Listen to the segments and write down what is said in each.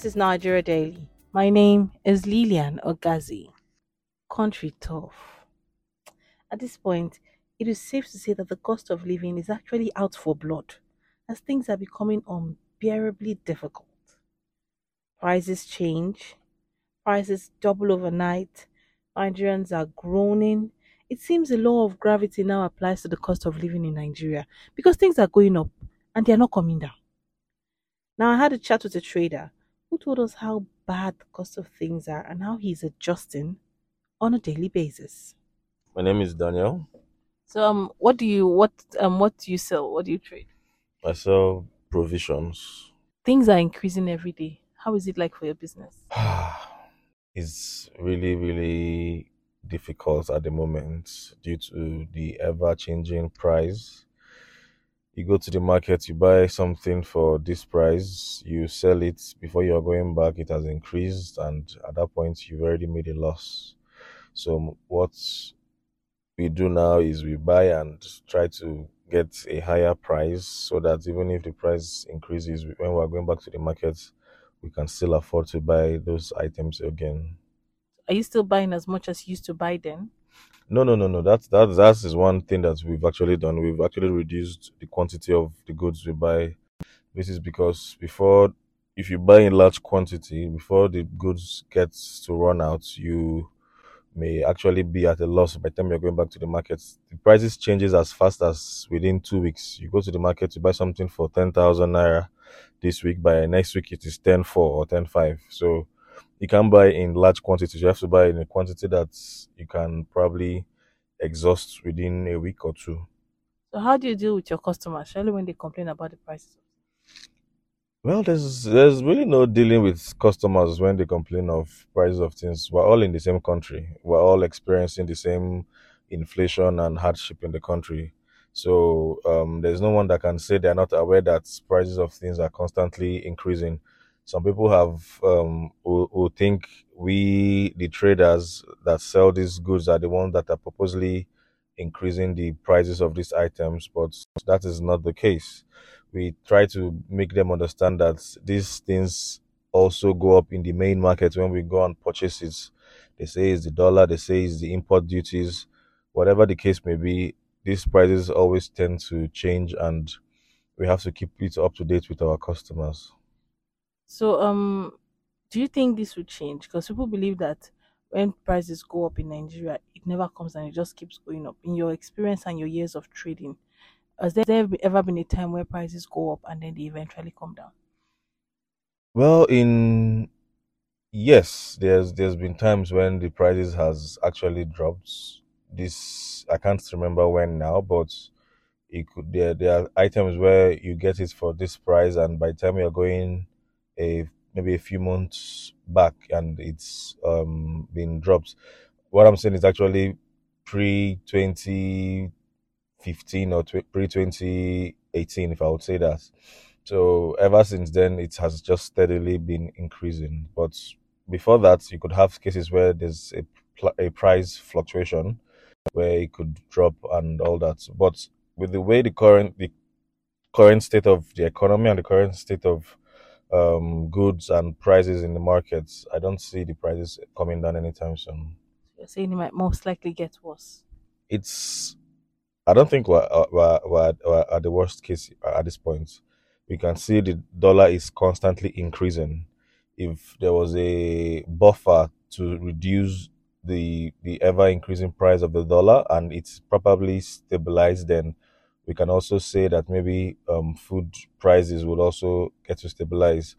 This is Nigeria Daily. My name is Lilian Ogazi. Country tough. At this point, it is safe to say that the cost of living is actually out for blood as things are becoming unbearably difficult. Prices change, prices double overnight, Nigerians are groaning. It seems the law of gravity now applies to the cost of living in Nigeria because things are going up and they are not coming down. Now, I had a chat with a trader who told us how bad the cost of things are and how he's adjusting on a daily basis. My name is Daniel. So, um, what do you what um what do you sell? What do you trade? I sell provisions. Things are increasing every day. How is it like for your business? it's really, really difficult at the moment due to the ever changing price. You go to the market, you buy something for this price, you sell it before you're going back, it has increased, and at that point, you've already made a loss. So, what we do now is we buy and try to get a higher price so that even if the price increases when we're going back to the market, we can still afford to buy those items again. Are you still buying as much as you used to buy then? No, no, no, no. That's that that is one thing that we've actually done. We've actually reduced the quantity of the goods we buy. This is because before, if you buy in large quantity, before the goods gets to run out, you may actually be at a loss by the time you're going back to the market. The prices changes as fast as within two weeks. You go to the market to buy something for ten thousand naira this week, by next week it is ten four or ten five. So you can buy in large quantities. You have to buy in a quantity that you can probably exhaust within a week or two. So how do you deal with your customers, especially when they complain about the prices? Well, there's there's really no dealing with customers when they complain of prices of things. We're all in the same country. We're all experiencing the same inflation and hardship in the country. So um, there's no one that can say they're not aware that prices of things are constantly increasing. Some people have um, who, who think we, the traders that sell these goods, are the ones that are purposely increasing the prices of these items, but that is not the case we try to make them understand that these things also go up in the main market when we go and purchase it. They say it's the dollar, they say it's the import duties, whatever the case may be, these prices always tend to change and we have to keep it up to date with our customers. So, um, do you think this will change? Because people believe that when prices go up in Nigeria, it never comes and it just keeps going up. In your experience and your years of trading, has there ever been a time where prices go up and then they eventually come down? Well, in yes, there's there's been times when the prices has actually dropped. This I can't remember when now, but it could there there are items where you get it for this price, and by the time you're going a maybe a few months back, and it's um been dropped. What I'm saying is actually pre twenty 15 or pre 2018, if I would say that. So ever since then, it has just steadily been increasing. But before that, you could have cases where there's a, a price fluctuation where it could drop and all that. But with the way the current the current state of the economy and the current state of um, goods and prices in the markets, I don't see the prices coming down anytime soon. You're saying it might most likely get worse. It's I don't think we're, uh, we're, we're, we're at the worst case at this point. We can see the dollar is constantly increasing. If there was a buffer to reduce the the ever increasing price of the dollar and it's probably stabilized, then we can also say that maybe um, food prices would also get to stabilize.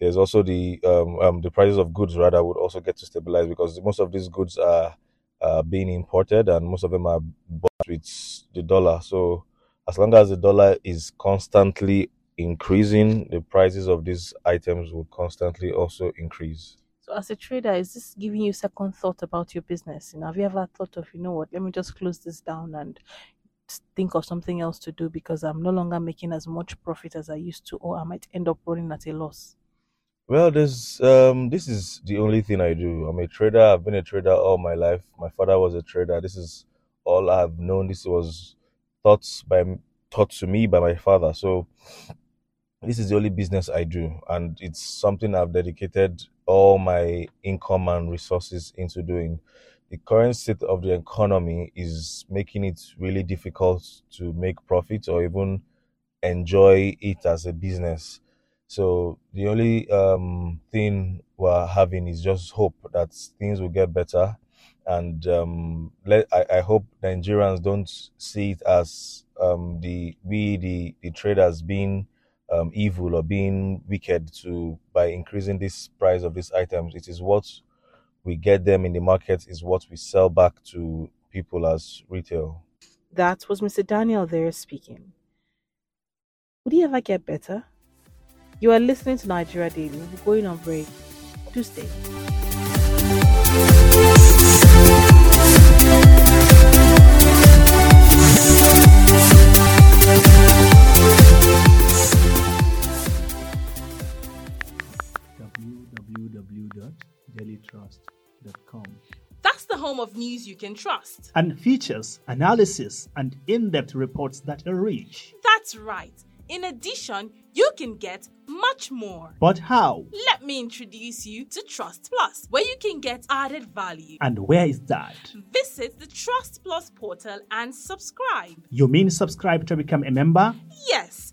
There's also the um, um, the prices of goods rather would also get to stabilize because most of these goods are uh, being imported, and most of them are bought with the dollar. So, as long as the dollar is constantly increasing, the prices of these items will constantly also increase. So, as a trader, is this giving you second thought about your business? You know, have you ever thought of, you know what, let me just close this down and think of something else to do because I'm no longer making as much profit as I used to, or I might end up running at a loss? Well, this um this is the only thing I do. I'm a trader. I've been a trader all my life. My father was a trader. This is all I've known. This was taught by taught to me by my father. So this is the only business I do, and it's something I've dedicated all my income and resources into doing. The current state of the economy is making it really difficult to make profit or even enjoy it as a business. So the only um, thing we're having is just hope that things will get better, and um, let I, I hope Nigerians don't see it as um, the we the the traders being um, evil or being wicked to by increasing this price of these items. It is what we get them in the market is what we sell back to people as retail. That was Mr. Daniel there speaking. Would he ever get better? You are listening to Nigeria Daily. We're going on break. Do stay. That's the home of news you can trust. And features, analysis, and in depth reports that are rich. That's right. In addition, you can get much more. But how? Let me introduce you to Trust Plus, where you can get added value. And where is that? Visit the Trust Plus portal and subscribe. You mean subscribe to become a member? Yes,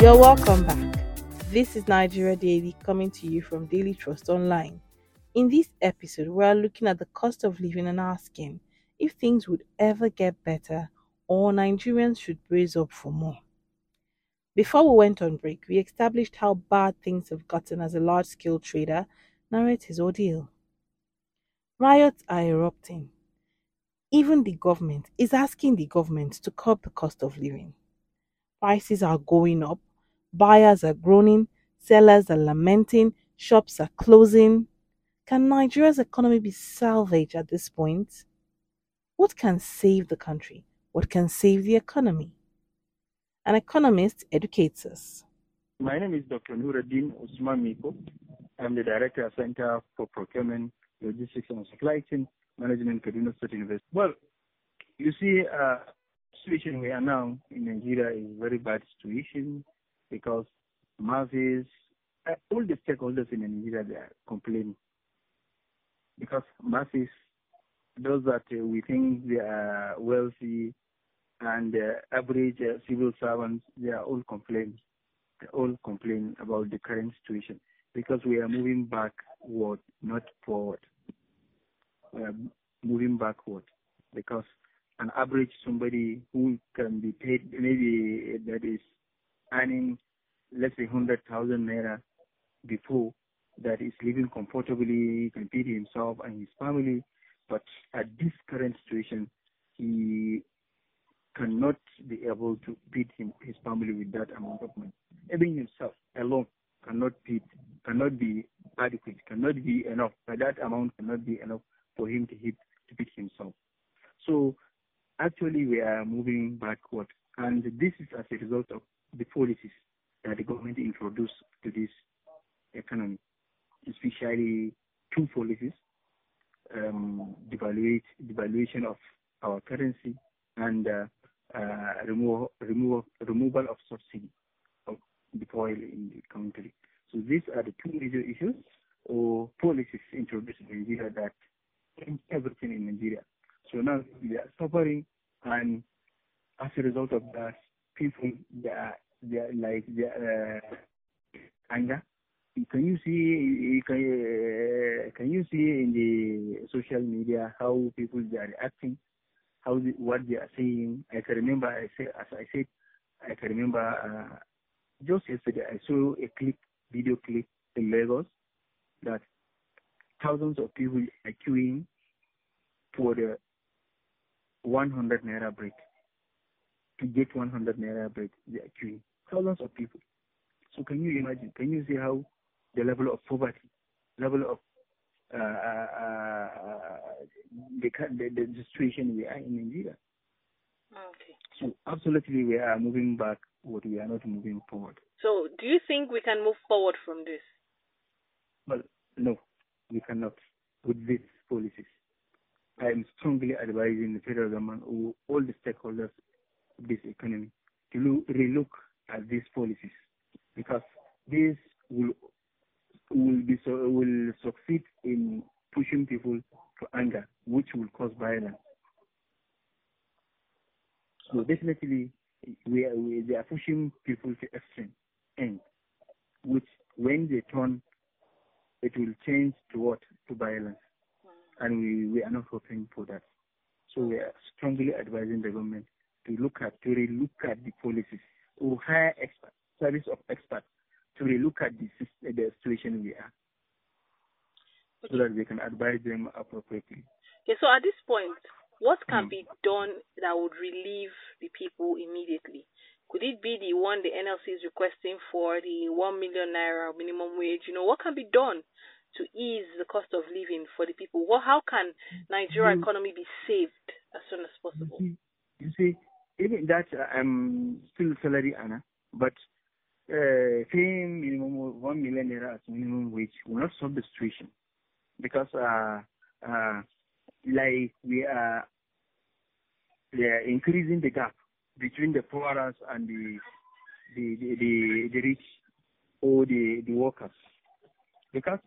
You're welcome back. This is Nigeria Daily coming to you from Daily Trust Online. In this episode, we are looking at the cost of living and asking if things would ever get better or Nigerians should brace up for more. Before we went on break, we established how bad things have gotten as a large scale trader narrates his ordeal. Riots are erupting. Even the government is asking the government to curb the cost of living. Prices are going up, buyers are groaning, sellers are lamenting, shops are closing. Can Nigeria's economy be salvaged at this point? What can save the country? What can save the economy? An economist educates us. My name is Dr. Nuruddin Usman Miko. I'm the Director of Center for Procurement, Logistics and Supply Chain Management, Kaduna State University. Well, you see, uh, situation we are now in Nigeria is very bad situation because masses, uh, all the stakeholders in Nigeria, they are complaining because masses, those that uh, we think they are wealthy and uh, average civil servants, they are all complaining. They all complain about the current situation because we are moving backward, not forward. We are moving backward because an average somebody who can be paid maybe that is earning let's say hundred thousand naira before that is living comfortably, can feed himself and his family, but at this current situation he cannot be able to feed him, his family with that amount of money. Even himself alone cannot feed, cannot be adequate, cannot be enough. But that amount cannot be enough for him to feed, to feed himself. So actually we are moving backward. And this is as a result of the policies that the government introduced to this economy, especially two policies, um, devaluate, devaluation of our currency and uh, uh, removal, removal, removal of subsidy of the oil in the country. So these are the two major issues or policies introduced in Nigeria that change everything in Nigeria. So now we are suffering, and as a result of that, people they are like are, uh, anger. Can you see? Can, uh, can you see in the social media how people they are reacting? how the, what they are saying. I can remember, I said, as I said, I can remember uh, just yesterday I saw a clip, video clip in Lagos that thousands of people are queuing for the 100 naira break. To get 100 naira bread, they are queuing. Thousands of people. So can you imagine? Can you see how the level of poverty, level of uh, uh, uh, the, the, the situation we are in Nigeria? Okay. So absolutely, we are moving back, but we are not moving forward. So, do you think we can move forward from this? Well, no, we cannot with these policies. I am strongly advising the federal government or all the stakeholders of this economy to look, relook at these policies because this will will be so, will succeed in pushing people to anger, which will cause violence. So definitely, we are, we, they are pushing people to extreme end, which when they turn, it will change to what? To violence. And we, we are not hoping for that. So we are strongly advising the government to look at, to relook at the policies or hire experts, service of experts to relook at the, the situation we are so that we can advise them appropriately. Okay, so at this point, what can mm. be done that would relieve the people immediately? Could it be the one the NLC is requesting for the one million naira minimum wage? You know, what can be done to ease the cost of living for the people? Well, how can Nigeria economy be saved as soon as possible? You see, even that I'm still salary earner, but uh, paying minimum one million naira as minimum wage will not solve the situation because uh, uh, like we are, we are increasing the gap between the poorest and the the the, the, the rich or the, the workers. Because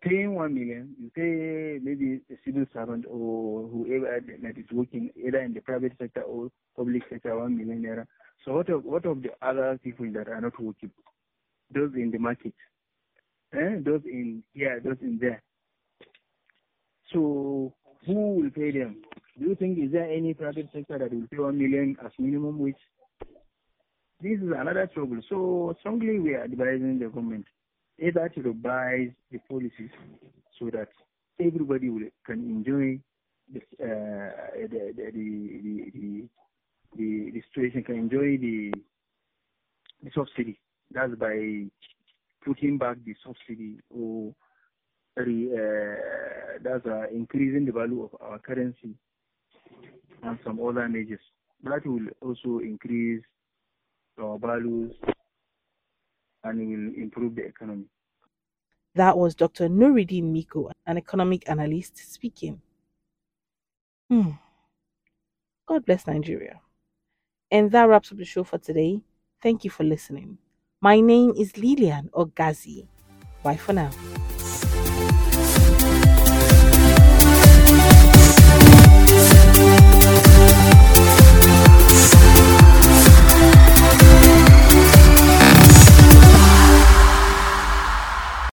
paying one million, you pay maybe a civil servant or whoever that is working either in the private sector or public sector one million naira. So what of what of the other people that are not working? Those in the market, eh? those in here, those in there. So who will pay them? Do you think is there any private sector that will pay one million as minimum wage? This is another trouble. So strongly we are advising the government either to revise the policies so that everybody will, can enjoy the, uh, the, the, the, the, the, the situation, can enjoy the, the subsidy. That's by putting back the subsidy or uh, that's uh, increasing the value of our currency and some other measures. That will also increase our values and will improve the economy. That was Dr. Nuruddin Miko, an economic analyst, speaking. Hmm. God bless Nigeria. And that wraps up the show for today. Thank you for listening. My name is Lilian Ogazi. Bye for now.